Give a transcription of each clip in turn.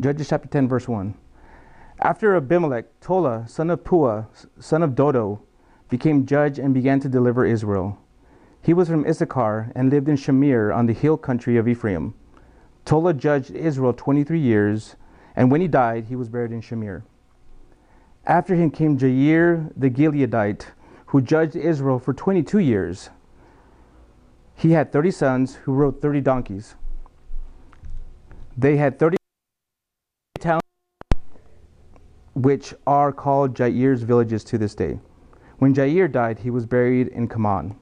Judges chapter 10, verse 1. After Abimelech, Tola, son of Puah, son of Dodo, became judge and began to deliver Israel. He was from Issachar and lived in Shamir on the hill country of Ephraim. Tola judged Israel 23 years, and when he died, he was buried in Shamir. After him came Jair the Gileadite, who judged Israel for 22 years. He had 30 sons who rode 30 donkeys. They had 30 which are called Jair's villages to this day. When Jair died, he was buried in Kamon.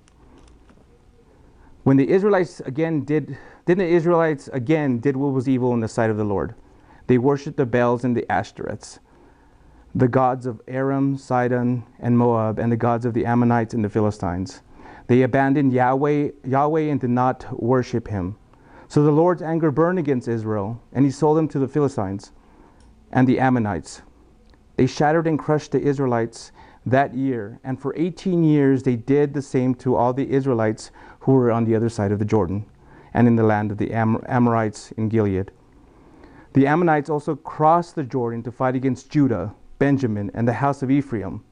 When the Israelites again did, then the Israelites again did what was evil in the sight of the Lord. They worshipped the Baals and the Ashtoreths, the gods of Aram, Sidon, and Moab, and the gods of the Ammonites and the Philistines. They abandoned Yahweh, Yahweh and did not worship him. So the Lord's anger burned against Israel, and he sold them to the Philistines and the Ammonites. They shattered and crushed the Israelites that year, and for 18 years they did the same to all the Israelites who were on the other side of the Jordan and in the land of the Am- Amorites in Gilead. The Ammonites also crossed the Jordan to fight against Judah, Benjamin, and the house of Ephraim.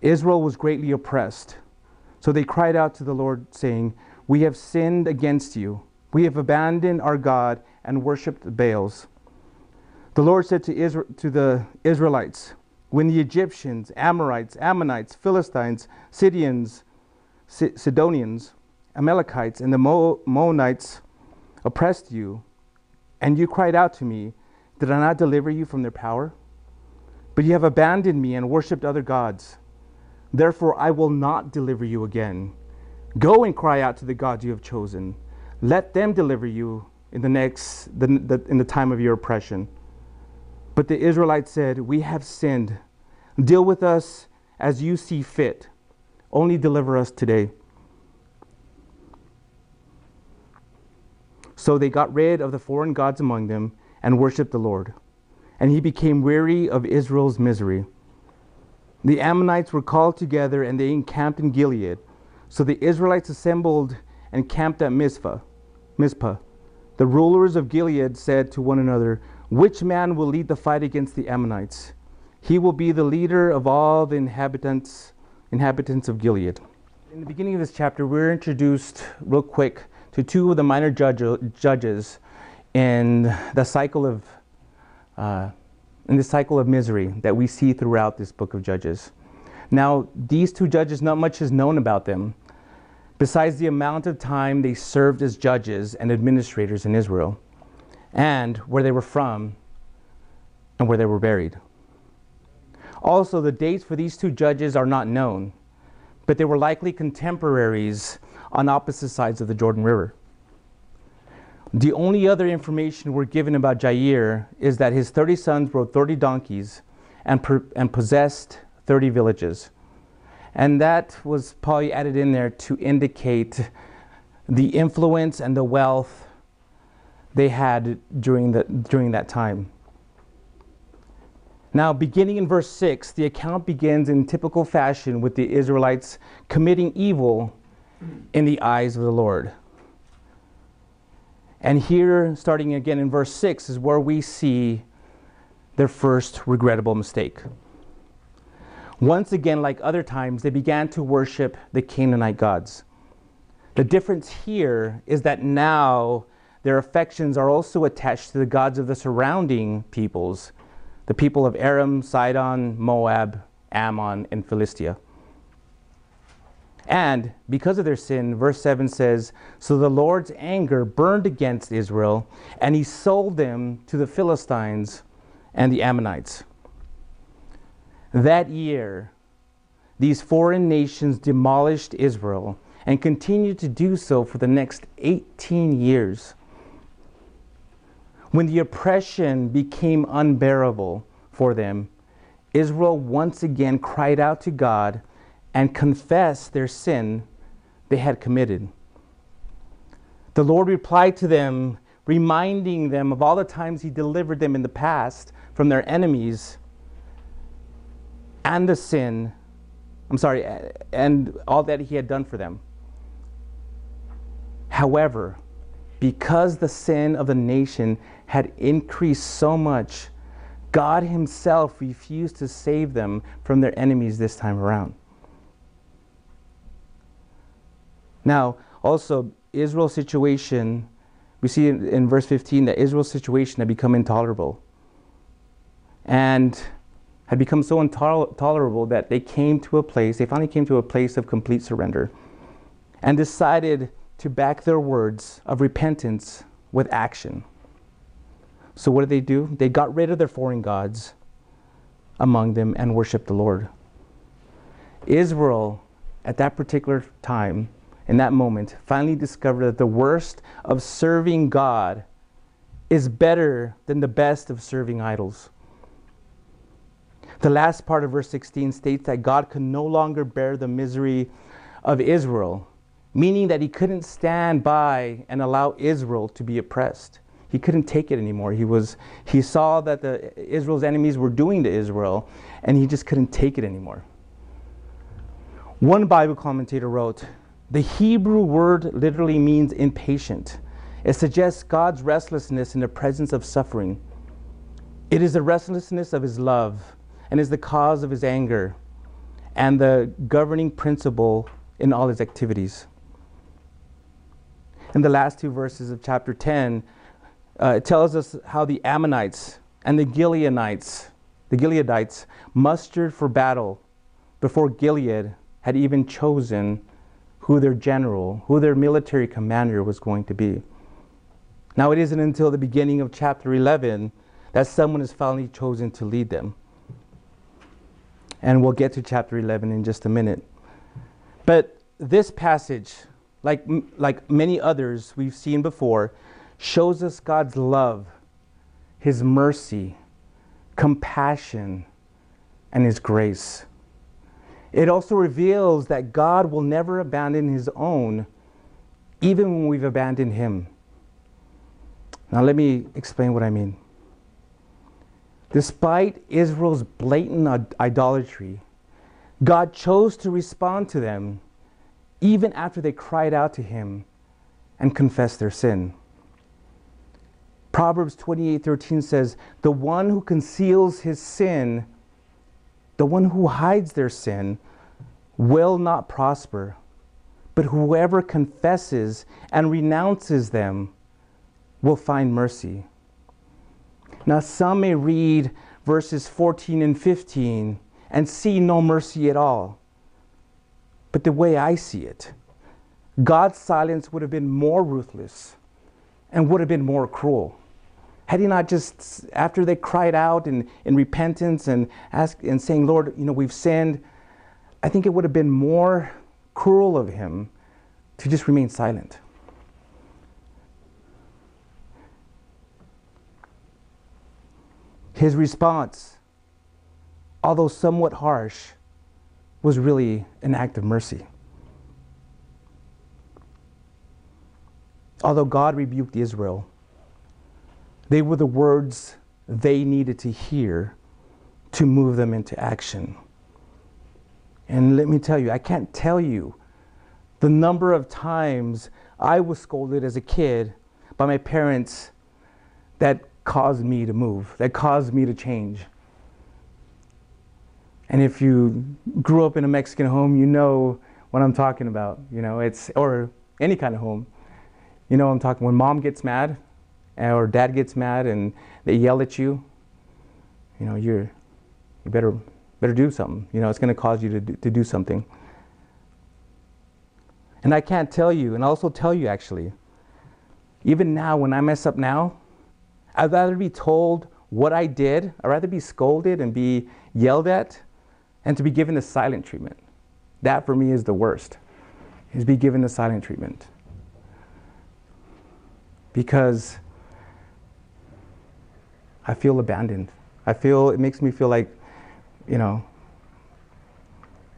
Israel was greatly oppressed. So they cried out to the Lord, saying, We have sinned against you. We have abandoned our God and worshipped the Baals. The Lord said to, to the Israelites, When the Egyptians, Amorites, Ammonites, Philistines, Sidonians, Sidonians, Amalekites, and the Moabites oppressed you, and you cried out to me, Did I not deliver you from their power? But you have abandoned me and worshipped other gods. Therefore, I will not deliver you again. Go and cry out to the gods you have chosen. Let them deliver you in the next the, the, in the time of your oppression. But the Israelites said, We have sinned. Deal with us as you see fit. Only deliver us today. So they got rid of the foreign gods among them and worshiped the Lord. And he became weary of Israel's misery. The Ammonites were called together and they encamped in Gilead. So the Israelites assembled and camped at Mizpah. Mizpah. The rulers of Gilead said to one another, Which man will lead the fight against the Ammonites? He will be the leader of all the inhabitants inhabitants of Gilead. In the beginning of this chapter, we're introduced real quick to two of the minor judge, judges in the cycle of uh, in the cycle of misery that we see throughout this book of Judges. Now, these two judges, not much is known about them, besides the amount of time they served as judges and administrators in Israel, and where they were from, and where they were buried. Also, the dates for these two judges are not known, but they were likely contemporaries on opposite sides of the Jordan River. The only other information we're given about Jair is that his 30 sons rode 30 donkeys and, per, and possessed 30 villages. And that was probably added in there to indicate the influence and the wealth they had during, the, during that time. Now, beginning in verse 6, the account begins in typical fashion with the Israelites committing evil in the eyes of the Lord. And here, starting again in verse 6, is where we see their first regrettable mistake. Once again, like other times, they began to worship the Canaanite gods. The difference here is that now their affections are also attached to the gods of the surrounding peoples, the people of Aram, Sidon, Moab, Ammon, and Philistia. And because of their sin, verse 7 says, So the Lord's anger burned against Israel, and he sold them to the Philistines and the Ammonites. That year, these foreign nations demolished Israel and continued to do so for the next 18 years. When the oppression became unbearable for them, Israel once again cried out to God and confessed their sin they had committed. The Lord replied to them, reminding them of all the times He delivered them in the past from their enemies and the sin, I'm sorry, and all that He had done for them. However, because the sin of the nation had increased so much, God Himself refused to save them from their enemies this time around. Now, also, Israel's situation, we see in, in verse 15 that Israel's situation had become intolerable. And had become so intolerable that they came to a place, they finally came to a place of complete surrender and decided to back their words of repentance with action. So, what did they do? They got rid of their foreign gods among them and worshiped the Lord. Israel, at that particular time, in that moment, finally discovered that the worst of serving God is better than the best of serving idols. The last part of verse 16 states that God could no longer bear the misery of Israel, meaning that he couldn't stand by and allow Israel to be oppressed. He couldn't take it anymore. He, was, he saw that the, Israel's enemies were doing to Israel, and he just couldn't take it anymore. One Bible commentator wrote, the Hebrew word literally means impatient. It suggests God's restlessness in the presence of suffering. It is the restlessness of his love and is the cause of his anger and the governing principle in all his activities. In the last two verses of chapter 10, uh, it tells us how the Ammonites and the Gileadites, the Gileadites, mustered for battle before Gilead had even chosen who their general, who their military commander was going to be. Now, it isn't until the beginning of chapter 11 that someone is finally chosen to lead them. And we'll get to chapter 11 in just a minute. But this passage, like, like many others we've seen before, shows us God's love, His mercy, compassion, and His grace. It also reveals that God will never abandon his own, even when we've abandoned him. Now, let me explain what I mean. Despite Israel's blatant idolatry, God chose to respond to them even after they cried out to him and confessed their sin. Proverbs 28:13 says, "The one who conceals his sin the one who hides their sin will not prosper, but whoever confesses and renounces them will find mercy. Now, some may read verses 14 and 15 and see no mercy at all. But the way I see it, God's silence would have been more ruthless and would have been more cruel. Had he not just, after they cried out in, in repentance and, ask, and saying, Lord, you know, we've sinned, I think it would have been more cruel of him to just remain silent. His response, although somewhat harsh, was really an act of mercy. Although God rebuked Israel, they were the words they needed to hear to move them into action. And let me tell you, I can't tell you the number of times I was scolded as a kid by my parents that caused me to move, that caused me to change. And if you grew up in a Mexican home, you know what I'm talking about. You know, it's, or any kind of home. You know I'm talking, when mom gets mad, eh, or dad gets mad and they yell at you, you know, you're, you better, better do something. You know, it's going to cause you to to do something. And I can't tell you, and I'll also tell you actually, even now when I mess up now, I'd rather be told what I did, I'd rather be scolded and be yelled at and to be given the silent treatment. That for me is the worst, is be given the silent treatment. Because I feel abandoned. I feel, it makes me feel like, you know,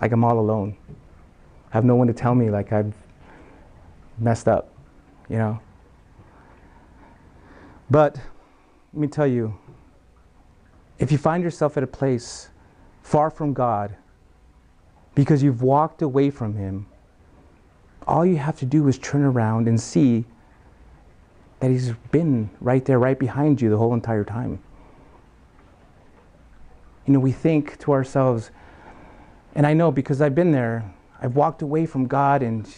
like I'm all alone. I have no one to tell me like I've messed up, you know. But let me tell you, if you find yourself at a place far from God because you've walked away from Him, all you have to do is turn around and see that He's been right there, right behind you the whole entire time. You know, we think to ourselves, and I know because I've been there, I've walked away from God, and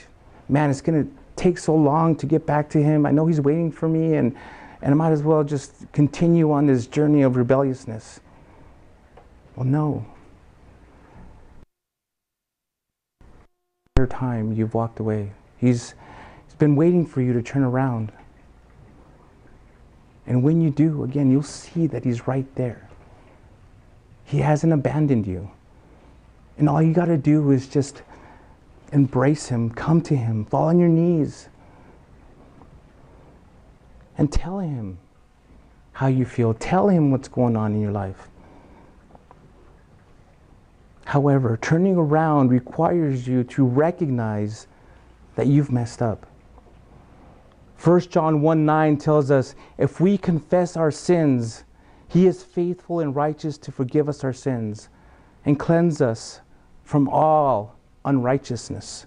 man, it's going to take so long to get back to Him. I know He's waiting for me, and, and I might as well just continue on this journey of rebelliousness. Well, no. Time you've walked away. He's, he's been waiting for you to turn around. And when you do, again, you'll see that He's right there. He hasn't abandoned you. And all you got to do is just embrace Him, come to Him, fall on your knees, and tell Him how you feel. Tell Him what's going on in your life. However, turning around requires you to recognize that you've messed up. 1 John 1 9 tells us if we confess our sins, he is faithful and righteous to forgive us our sins and cleanse us from all unrighteousness.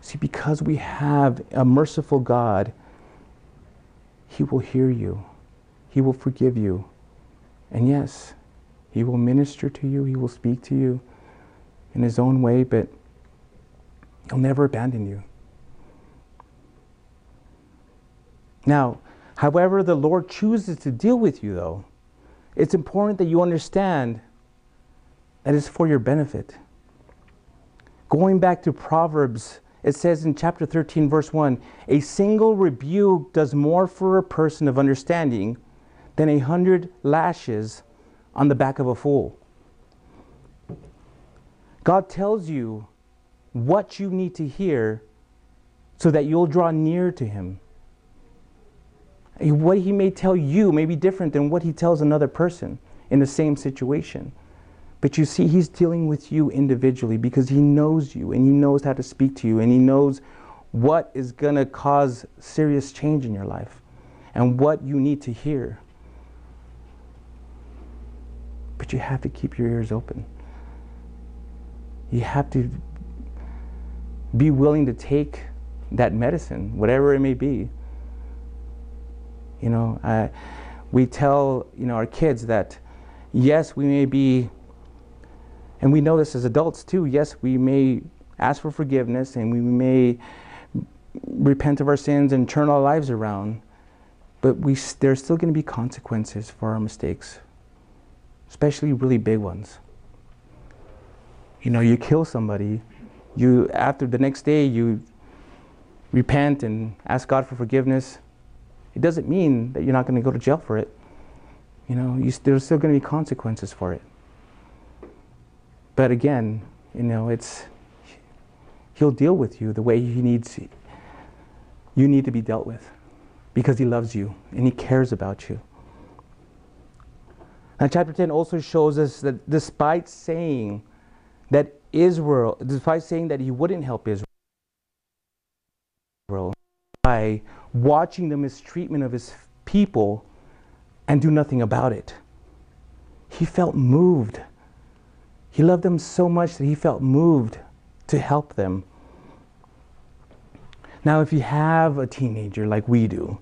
See, because we have a merciful God, He will hear you, He will forgive you. And yes, He will minister to you, He will speak to you in His own way, but He'll never abandon you. Now, however, the Lord chooses to deal with you, though, it's important that you understand that it's for your benefit. Going back to Proverbs, it says in chapter 13, verse 1 A single rebuke does more for a person of understanding than a hundred lashes on the back of a fool. God tells you what you need to hear so that you'll draw near to Him. What He may tell you may be different than what He tells another person in the same situation. But you see, He's dealing with you individually because He knows you and He knows how to speak to you and He knows what is going to cause serious change in your life and what you need to hear. But you have to keep your ears open. You have to be willing to take that medicine, whatever it may be. You know, uh, we tell you know our kids that yes, we may be, and we know this as adults too. Yes, we may ask for forgiveness and we may repent of our sins and turn our lives around, but we there's still going to be consequences for our mistakes, especially really big ones. You know, you kill somebody, you after the next day you repent and ask God for forgiveness it doesn't mean that you're not going to go to jail for it. You know, you, there's still going to be consequences for it. But again, you know, it's he'll deal with you the way he needs you need to be dealt with because he loves you and he cares about you. Now, chapter 10 also shows us that despite saying that Israel, despite saying that he wouldn't help Israel, by watching the mistreatment of his people and do nothing about it. He felt moved. He loved them so much that he felt moved to help them. Now, if you have a teenager like we do,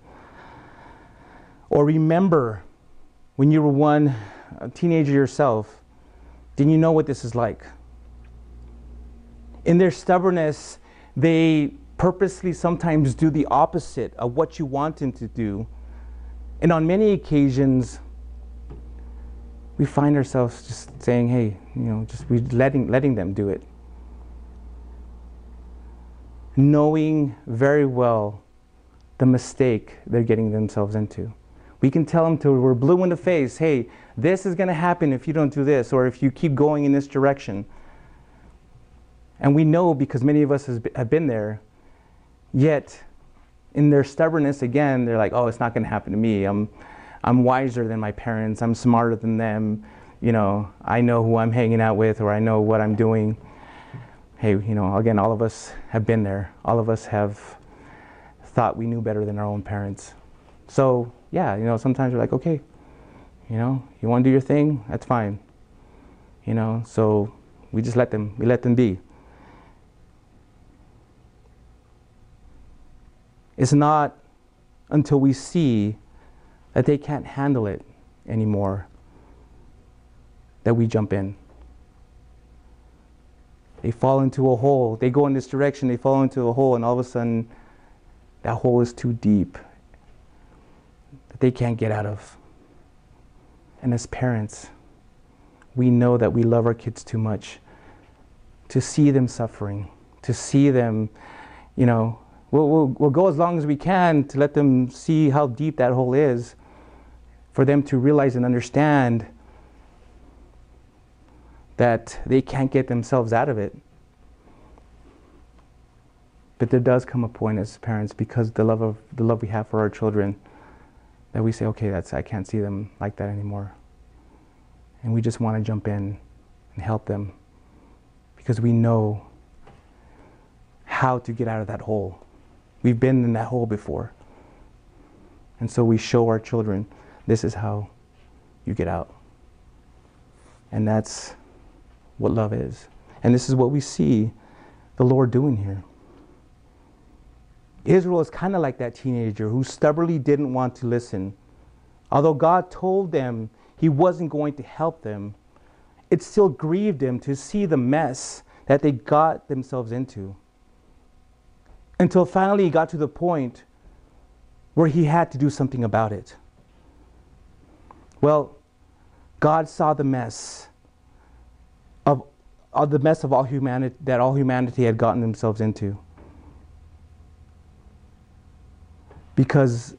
or remember when you were one a teenager yourself, then you know what this is like. In their stubbornness, they purposely sometimes do the opposite of what you want them to do. And on many occasions, we find ourselves just saying, hey, you know, just letting, letting them do it. Knowing very well the mistake they're getting themselves into. We can tell them till we're blue in the face, hey, this is going to happen if you don't do this, or if you keep going in this direction. And we know because many of us have been there Yet, in their stubbornness, again, they're like, oh, it's not going to happen to me. I'm, I'm wiser than my parents. I'm smarter than them. You know, I know who I'm hanging out with or I know what I'm doing. Hey, you know, again, all of us have been there. All of us have thought we knew better than our own parents. So, yeah, you know, sometimes you're like, okay, you know, you want to do your thing? That's fine. You know, so we just let them, we let them be. It's not until we see that they can't handle it anymore that we jump in. They fall into a hole. They go in this direction, they fall into a hole, and all of a sudden, that hole is too deep they can't get out of. And as parents, we know that we love our kids too much to see them suffering, to see them, you know, we'll, we'll, we'll go as long as we can to let them see how deep that hole is, for them to realize and understand that they can't get themselves out of it. But there does come a point as parents, because the love of the love we have for our children, that we say, okay, that's I can't see them like that anymore. And we just want to jump in and help them because we know how to get out of that hole. We've been in that hole before. And so we show our children this is how you get out. And that's what love is. And this is what we see the Lord doing here. Israel is kind of like that teenager who stubbornly didn't want to listen. Although God told them he wasn't going to help them, it still grieved him to see the mess that they got themselves into. Until finally he got to the point where he had to do something about it. Well, God saw the mess of, of the mess of all humanity that all humanity had gotten themselves into. Because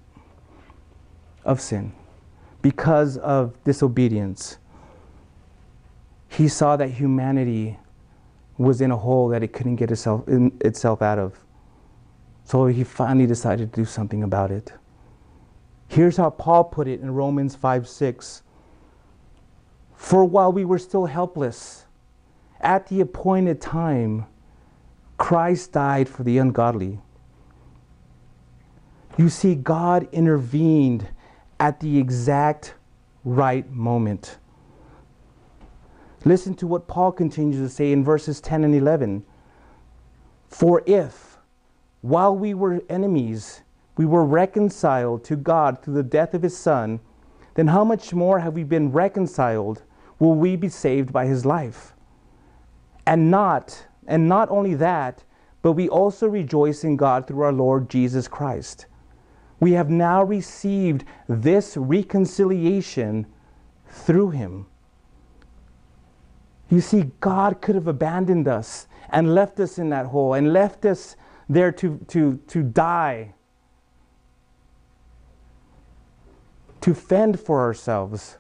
of sin, because of disobedience. He saw that humanity was in a hole that it couldn't get itself, itself out of. So he finally decided to do something about it. Here's how Paul put it in Romans 5 6. For while we were still helpless, at the appointed time, Christ died for the ungodly. You see, God intervened at the exact right moment. Listen to what Paul continues to say in verses 10 and 11. For if, while we were enemies, we were reconciled to God through the death of his Son, then how much more have we been reconciled? Will we be saved by his life? And not, and not only that, but we also rejoice in God through our Lord Jesus Christ. We have now received this reconciliation through him. You see, God could have abandoned us and left us in that hole and left us there to, to, to die, to fend for ourselves.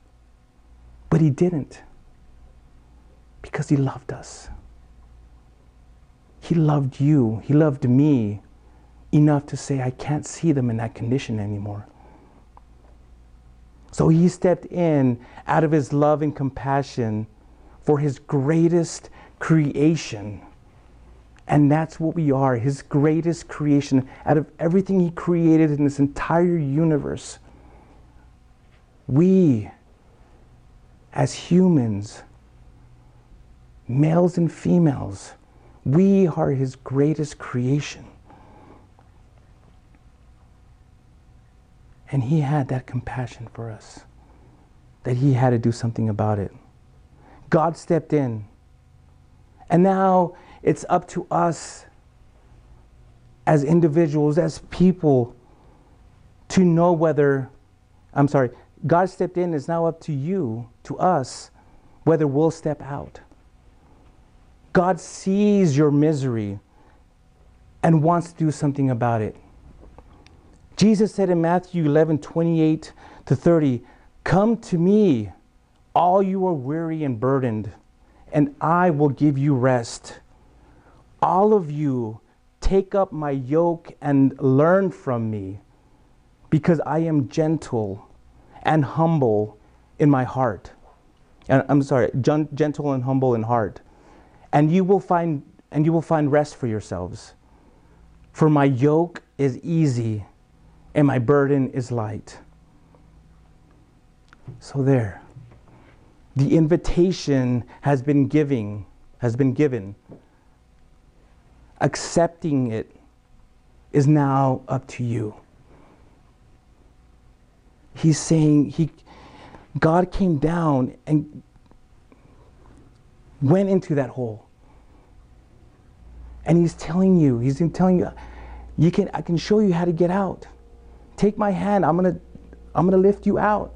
But He didn't because He loved us. He loved you, He loved me enough to say, I can't see them in that condition anymore. So He stepped in out of His love and compassion for His greatest creation. And that's what we are, His greatest creation. Out of everything He created in this entire universe, we, as humans, males and females, we are His greatest creation. And He had that compassion for us, that He had to do something about it. God stepped in. And now it's up to us as individuals, as people, to know whether, I'm sorry, God stepped in. It's now up to you, to us, whether we'll step out. God sees your misery and wants to do something about it. Jesus said in Matthew 11 28 to 30, Come to me, all you are weary and burdened, and I will give you rest. All of you take up my yoke and learn from me, because I am gentle and humble in my heart. And I'm sorry, gentle and humble in heart. And you will find and you will find rest for yourselves. For my yoke is easy and my burden is light. So there the invitation has been giving has been given accepting it is now up to you He's saying he, God came down and went into that hole. And he's telling you, he's telling you, you can, I can show you how to get out. Take my hand. I'm gonna, I'm gonna lift you out.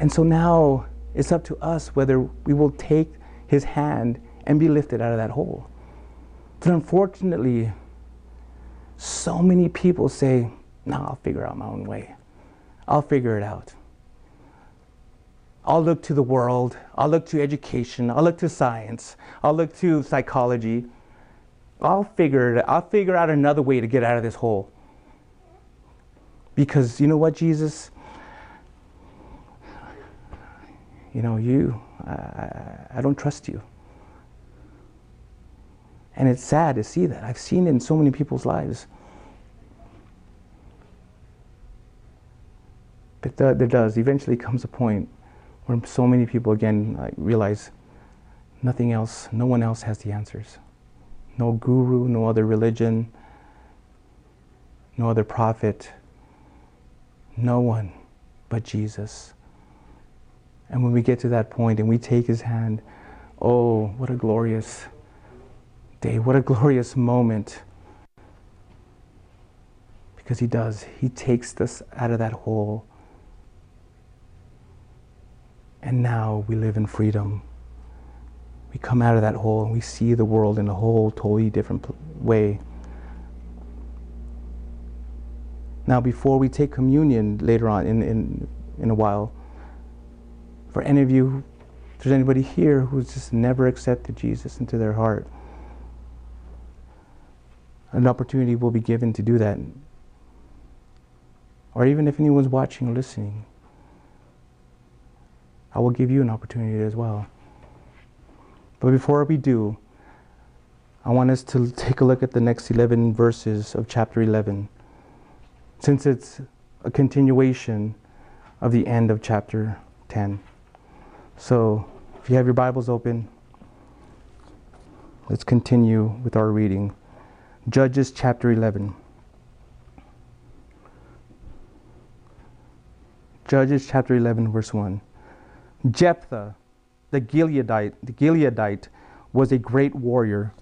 And so now it's up to us whether we will take his hand and be lifted out of that hole. But unfortunately, so many people say, No, I'll figure out my own way. I'll figure it out. I'll look to the world. I'll look to education. I'll look to science. I'll look to psychology. I'll figure it. I'll figure out another way to get out of this hole. Because you know what, Jesus? You know, you, I, I don't trust you. And it's sad to see that. I've seen it in so many people's lives. But there does. Eventually comes a point where so many people again like, realize nothing else, no one else has the answers. No guru, no other religion, no other prophet, no one but Jesus. And when we get to that point and we take his hand, oh, what a glorious day, what a glorious moment. Because he does, he takes us out of that hole and now we live in freedom. We come out of that hole and we see the world in a whole totally different way. Now, before we take communion later on in, in, in a while, for any of you, if there's anybody here who's just never accepted Jesus into their heart, an opportunity will be given to do that. Or even if anyone's watching or listening, I will give you an opportunity as well. But before we do, I want us to take a look at the next 11 verses of chapter 11, since it's a continuation of the end of chapter 10. So, if you have your Bibles open, let's continue with our reading. Judges chapter 11. Judges chapter 11, verse 1. Jephthah, the Gileadite, the Gileadite was a great warrior,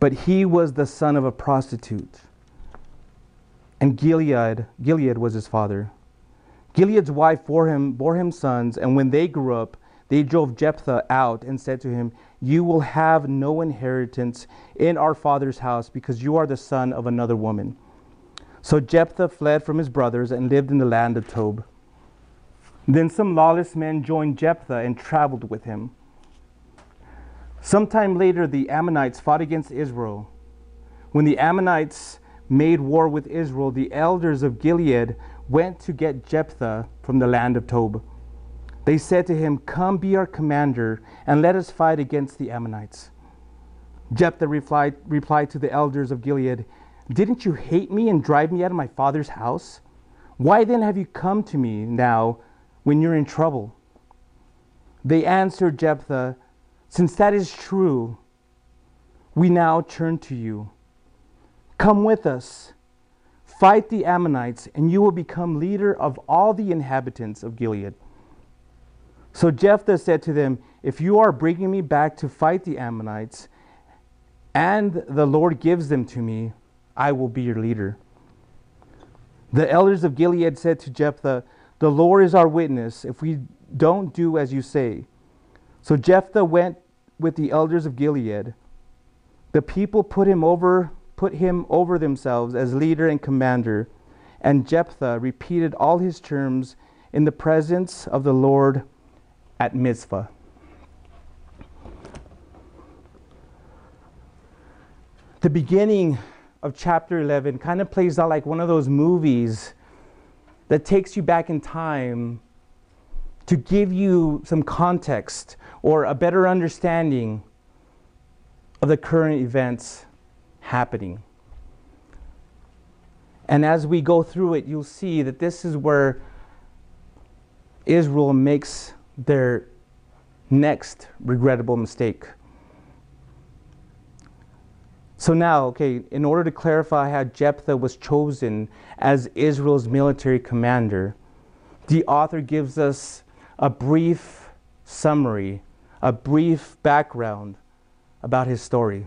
but he was the son of a prostitute. And Gilead, Gilead was his father. Gilead's wife bore him, bore him sons, and when they grew up, they drove Jephthah out and said to him, You will have no inheritance in our father's house because you are the son of another woman. So Jephthah fled from his brothers and lived in the land of Tob. Then some lawless men joined Jephthah and traveled with him. Sometime later, the Ammonites fought against Israel. When the Ammonites made war with Israel, the elders of Gilead went to get Jephthah from the land of Tob. They said to him, Come be our commander, and let us fight against the Ammonites. Jephthah replied, replied to the elders of Gilead, Didn't you hate me and drive me out of my father's house? Why then have you come to me now when you're in trouble? They answered Jephthah, Since that is true, we now turn to you. Come with us, fight the Ammonites, and you will become leader of all the inhabitants of Gilead. So Jephthah said to them, If you are bringing me back to fight the Ammonites, and the Lord gives them to me, I will be your leader. The elders of Gilead said to Jephthah, the Lord is our witness if we don't do as you say. So Jephthah went with the elders of Gilead. The people put him over put him over themselves as leader and commander, and Jephthah repeated all his terms in the presence of the Lord at Mizpah. The beginning of chapter 11 kind of plays out like one of those movies that takes you back in time to give you some context or a better understanding of the current events happening. And as we go through it, you'll see that this is where Israel makes their next regrettable mistake. So now, okay, in order to clarify how Jephthah was chosen as Israel's military commander, the author gives us a brief summary, a brief background about his story.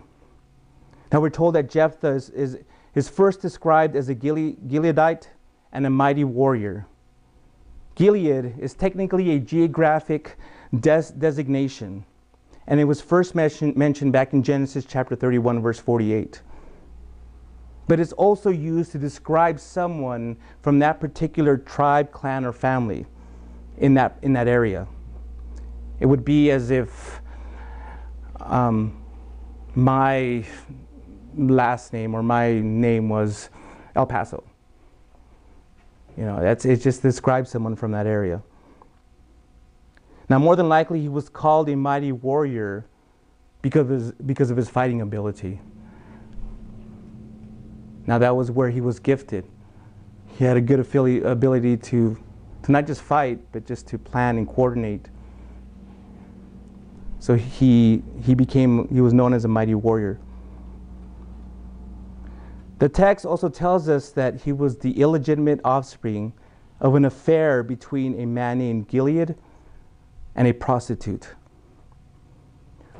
Now we're told that Jephthah is, is, is first described as a Gileadite and a mighty warrior. Gilead is technically a geographic des- designation, and it was first mention- mentioned back in Genesis chapter 31, verse 48. But it's also used to describe someone from that particular tribe, clan, or family in that, in that area. It would be as if um, my last name or my name was El Paso. You know, that's, it just describes someone from that area. Now, more than likely, he was called a mighty warrior because of his, because of his fighting ability. Now, that was where he was gifted. He had a good ability to, to not just fight, but just to plan and coordinate. So he, he became, he was known as a mighty warrior. The text also tells us that he was the illegitimate offspring of an affair between a man named Gilead and a prostitute.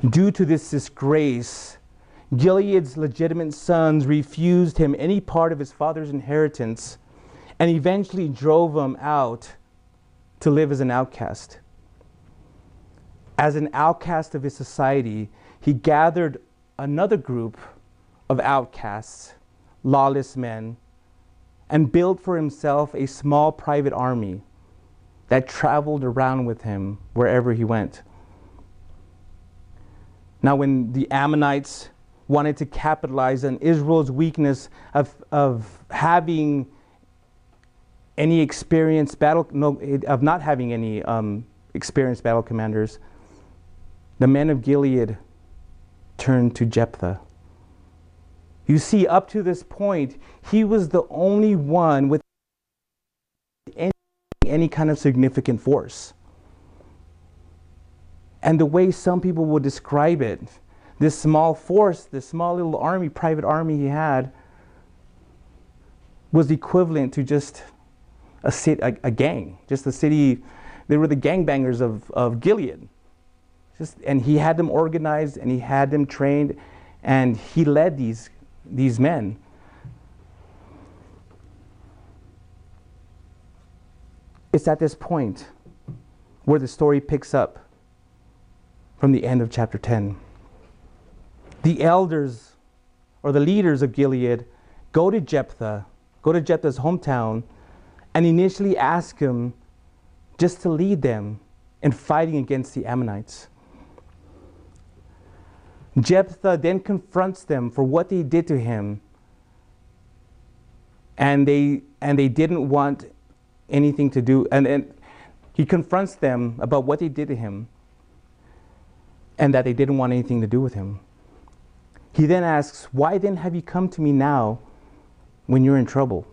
Due to this disgrace, Gilead's legitimate sons refused him any part of his father's inheritance and eventually drove him out to live as an outcast. As an outcast of his society, he gathered another group of outcasts lawless men, and built for himself a small private army that traveled around with him wherever he went. Now, when the Ammonites wanted to capitalize on Israel's weakness of, of having any experienced battle, no, of not having any um, experienced battle commanders, the men of Gilead turned to Jephthah. You see, up to this point, he was the only one with any kind of significant force. And the way some people would describe it, this small force, this small little army, private army he had, was equivalent to just a, city, a, a gang, just a city. They were the gangbangers of, of Gilead. Just, and he had them organized and he had them trained and he led these these men. It's at this point where the story picks up from the end of chapter 10. The elders or the leaders of Gilead go to Jephthah, go to Jephthah's hometown, and initially ask him just to lead them in fighting against the Ammonites. Jephthah then confronts them for what they did to him. And they, and they didn't want anything to do. And, and he confronts them about what they did to him and that they didn't want anything to do with him. He then asks, Why then have you come to me now when you're in trouble?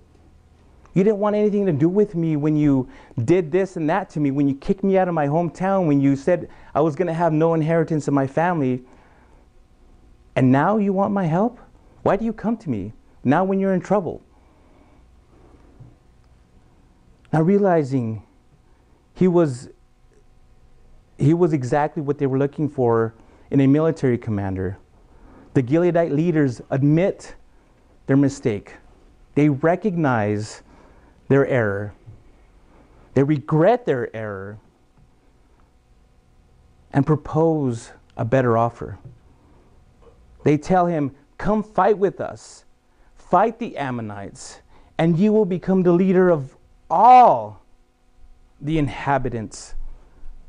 You didn't want anything to do with me when you did this and that to me, when you kicked me out of my hometown, when you said I was going to have no inheritance in my family. And now you want my help? Why do you come to me now when you're in trouble? Now realizing he was he was exactly what they were looking for in a military commander. The Gileadite leaders admit their mistake. They recognize their error. They regret their error and propose a better offer. They tell him, Come fight with us, fight the Ammonites, and you will become the leader of all the inhabitants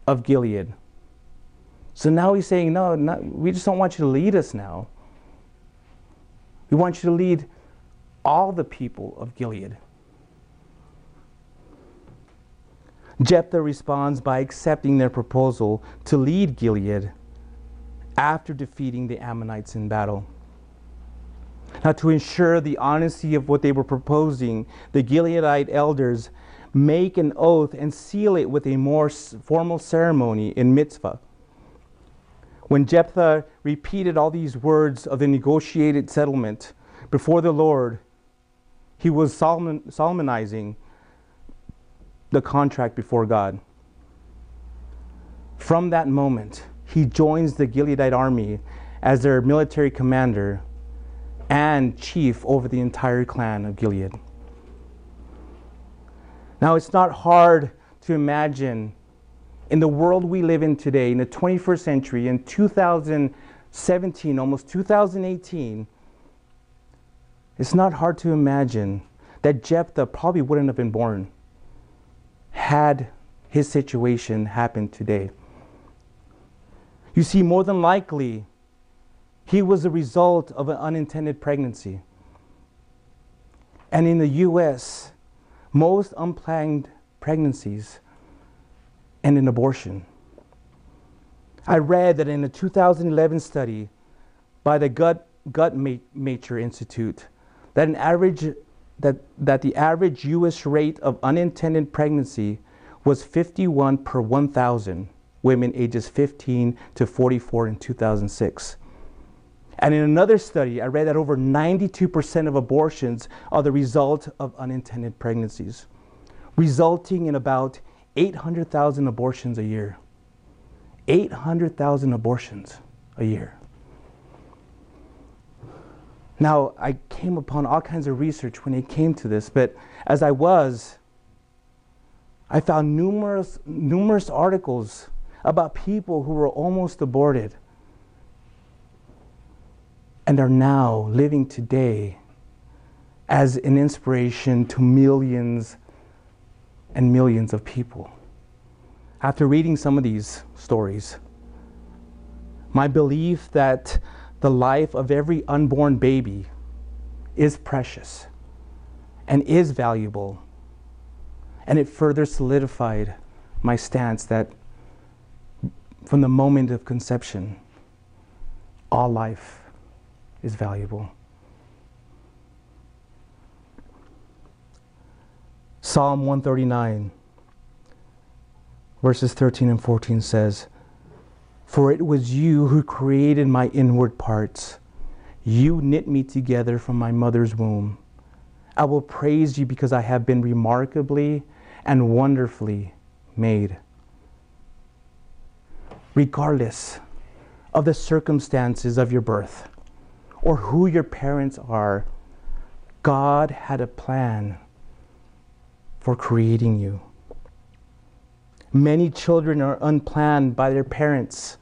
of Gilead. So now he's saying, No, not, we just don't want you to lead us now. We want you to lead all the people of Gilead. Jephthah responds by accepting their proposal to lead Gilead after defeating the Ammonites in battle. Now, to ensure the honesty of what they were proposing, the Gileadite elders make an oath and seal it with a more formal ceremony in Mizpah, When Jephthah repeated all these words of the negotiated settlement before the Lord, he was Solomon, solemnizing the contract before God. From that moment, he joins the Gileadite army as their military commander and chief over the entire clan of Gilead. Now, it's not hard to imagine in the world we live in today, in the 21st century, in 2017, almost 2018, it's not hard to imagine that Jephthah probably wouldn't have been born had his situation happened today. You see, more than likely, he was the result of an unintended pregnancy. And in the US, most unplanned pregnancies end in abortion. I read that in a 2011 study by the Gut, Guttmacher Institute, that an average that, that the average US rate of unintended pregnancy was 51 per 1,000 women ages 15 to 44 in 2006. And in another study, I read that over 92% of abortions are the result of unintended pregnancies, resulting in about 800,000 abortions a year. 800,000 abortions a year. Now, I came upon all kinds of research when it came to this, but as I was, I found numerous, numerous articles about people who were almost aborted and are now living today as an inspiration to millions and millions of people. After reading some of these stories, my belief that the life of every unborn baby is precious and is valuable. And it further solidified my stance that from the moment of conception, all life is valuable. Psalm 139, verses 13 and 14 says, for it was you who created my inward parts. You knit me together from my mother's womb. I will praise you because I have been remarkably and wonderfully made. Regardless of the circumstances of your birth or who your parents are, God had a plan for creating you. Many children are unplanned by their parents,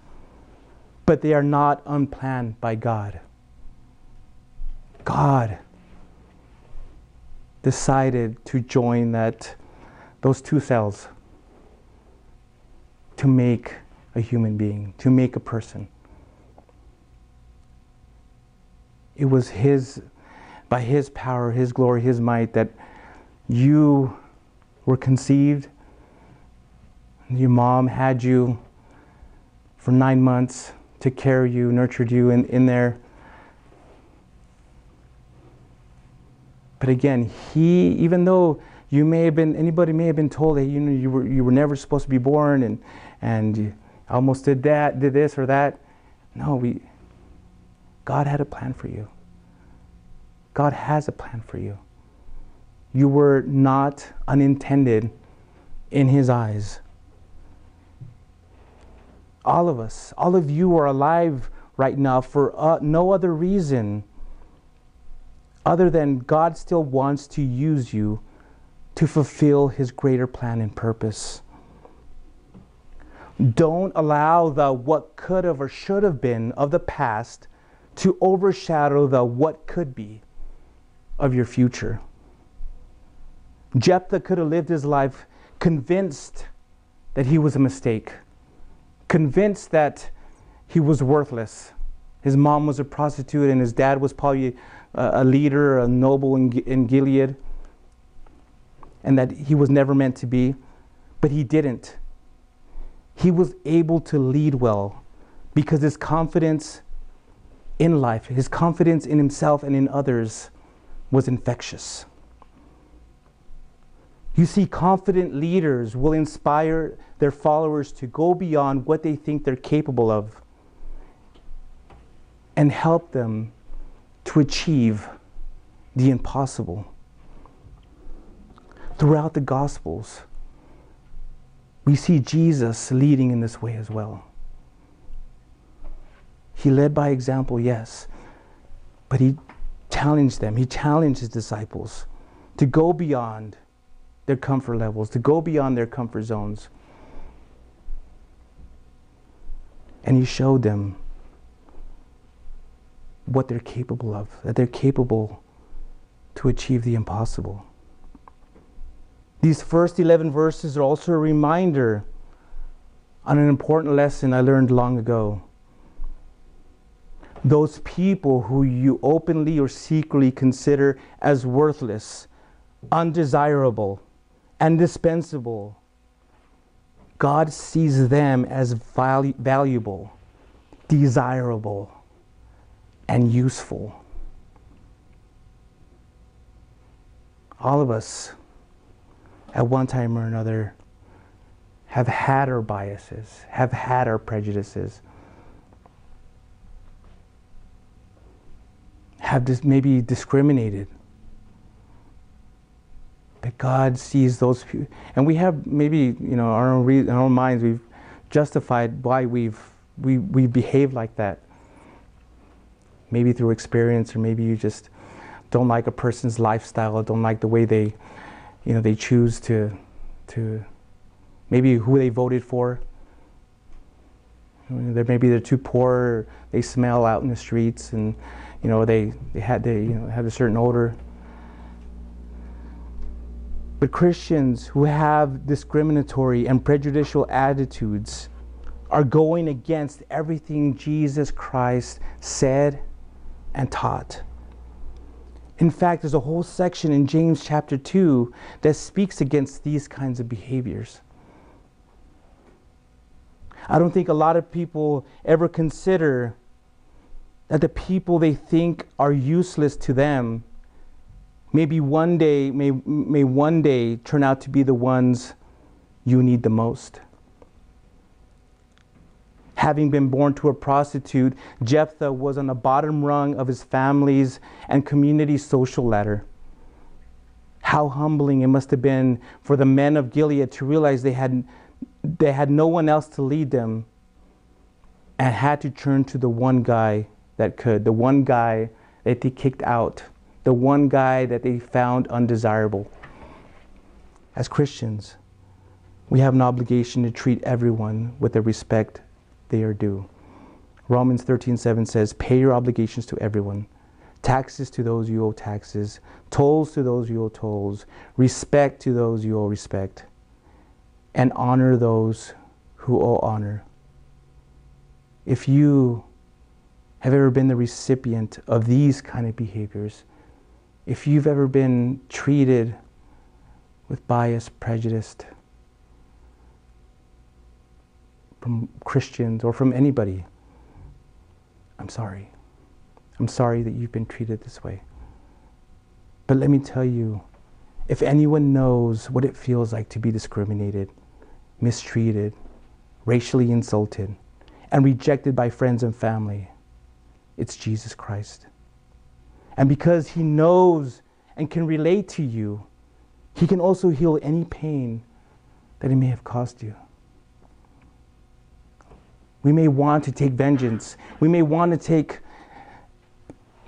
but they are not unplanned by God. God decided to join that those two cells to make a human being, to make a person. It was his by his power, his glory, his might that you were conceived your mom had you for nine months, took care you, nurtured you in, in there. But again, he, even though you may have been, anybody may have been told that you know you were you were never supposed to be born and and almost did that, did this or that. No, we God had a plan for you. God has a plan for you. You were not unintended in his eyes all of us, all of you are alive right now for uh, no other reason other than God still wants to use you to fulfill his greater plan and purpose. Don't allow the what could have or should have been of the past to overshadow the what could be of your future. Jephthah could have lived his life convinced that he was a mistake convinced that he was worthless. His mom was a prostitute, and his dad was probably a, leader, a noble in, in Gilead, and that he was never meant to be. But he didn't. He was able to lead well because his confidence in life, his confidence in himself and in others was infectious. You see, confident leaders will inspire their followers to go beyond what they think they're capable of and help them to achieve the impossible. Throughout the Gospels, we see Jesus leading in this way as well. He led by example, yes, but he challenged them. He challenged his disciples to go beyond their comfort levels, to go beyond their comfort zones. And he showed them what they're capable of, that they're capable to achieve the impossible. These first 11 verses are also a reminder on an important lesson I learned long ago. Those people who you openly or secretly consider as worthless, undesirable, and dispensable, God sees them as valuable, desirable, and useful. All of us, at one time or another, have had our biases, have had our prejudices, have dis- maybe discriminated. But God sees those people, and we have maybe you know our own re- our own minds we've justified why we've we we behave like that maybe through experience or maybe you just don't like a person's lifestyle or don't like the way they you know they choose to to maybe who they voted for they're maybe they're too poor they smell out in the streets and you know they, they had they you know have a certain odor but Christians who have discriminatory and prejudicial attitudes are going against everything Jesus Christ said and taught. In fact, there's a whole section in James chapter 2 that speaks against these kinds of behaviors. I don't think a lot of people ever consider that the people they think are useless to them maybe one day may, may one day turn out to be the ones you need the most having been born to a prostitute, Jephthah was on the bottom rung of his family's and community's social ladder. How humbling it must have been for the men of Gilead to realize they had, they had no one else to lead them and had to turn to the one guy that could, the one guy that they kicked out, the one guy that they found undesirable. As Christians, we have an obligation to treat everyone with the respect they are due. Romans 13:7 says, "Pay your obligations to everyone. Taxes to those you owe taxes, tolls to those you owe tolls, respect to those you owe respect, and honor those who owe honor." If you have ever been the recipient of these kind of behaviors, if you've ever been treated with bias, prejudice, from Christians or from anybody. I'm sorry. I'm sorry that you've been treated this way. But let me tell you if anyone knows what it feels like to be discriminated, mistreated, racially insulted, and rejected by friends and family, it's Jesus Christ. And because He knows and can relate to you, He can also heal any pain that He may have caused you. We may want to take vengeance. We may want to take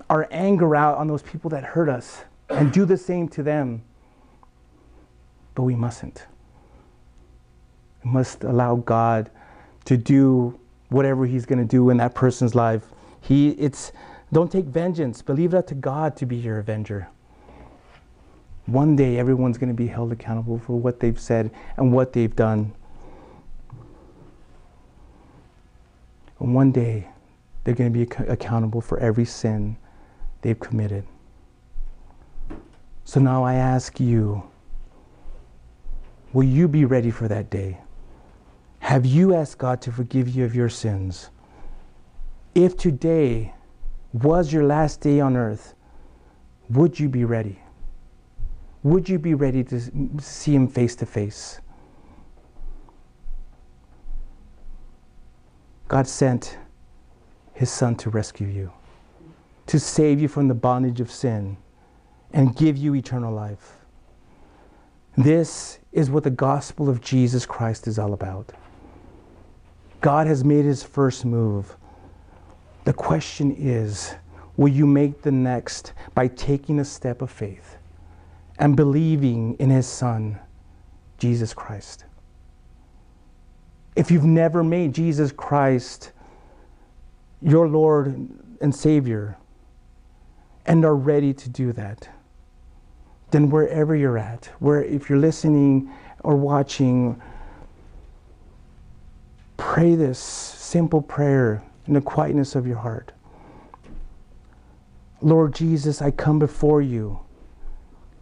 our anger out on those people that hurt us and do the same to them. But we mustn't. We must allow God to do whatever He's going to do in that person's life. He, it's, don't take vengeance, Believe it to God to be your avenger. One day, everyone's going to be held accountable for what they've said and what they've done. And one day, they're going to be ac- accountable for every sin they've committed. So now I ask you will you be ready for that day? Have you asked God to forgive you of your sins? If today was your last day on earth, would you be ready? Would you be ready to see Him face to face? God sent his son to rescue you, to save you from the bondage of sin, and give you eternal life. This is what the gospel of Jesus Christ is all about. God has made his first move. The question is will you make the next by taking a step of faith and believing in his son, Jesus Christ? If you've never made Jesus Christ your Lord and Savior and are ready to do that, then wherever you're at, where if you're listening or watching, pray this simple prayer in the quietness of your heart. Lord Jesus, I come before you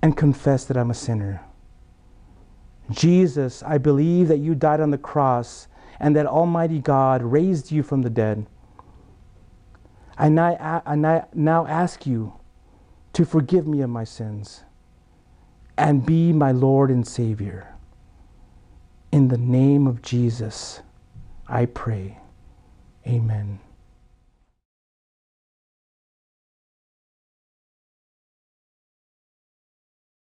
and confess that I'm a sinner. Jesus, I believe that you died on the cross and that Almighty God raised you from the dead. I now, ask you to forgive me of my sins and be my Lord and Savior. In the name of Jesus, I pray. Amen.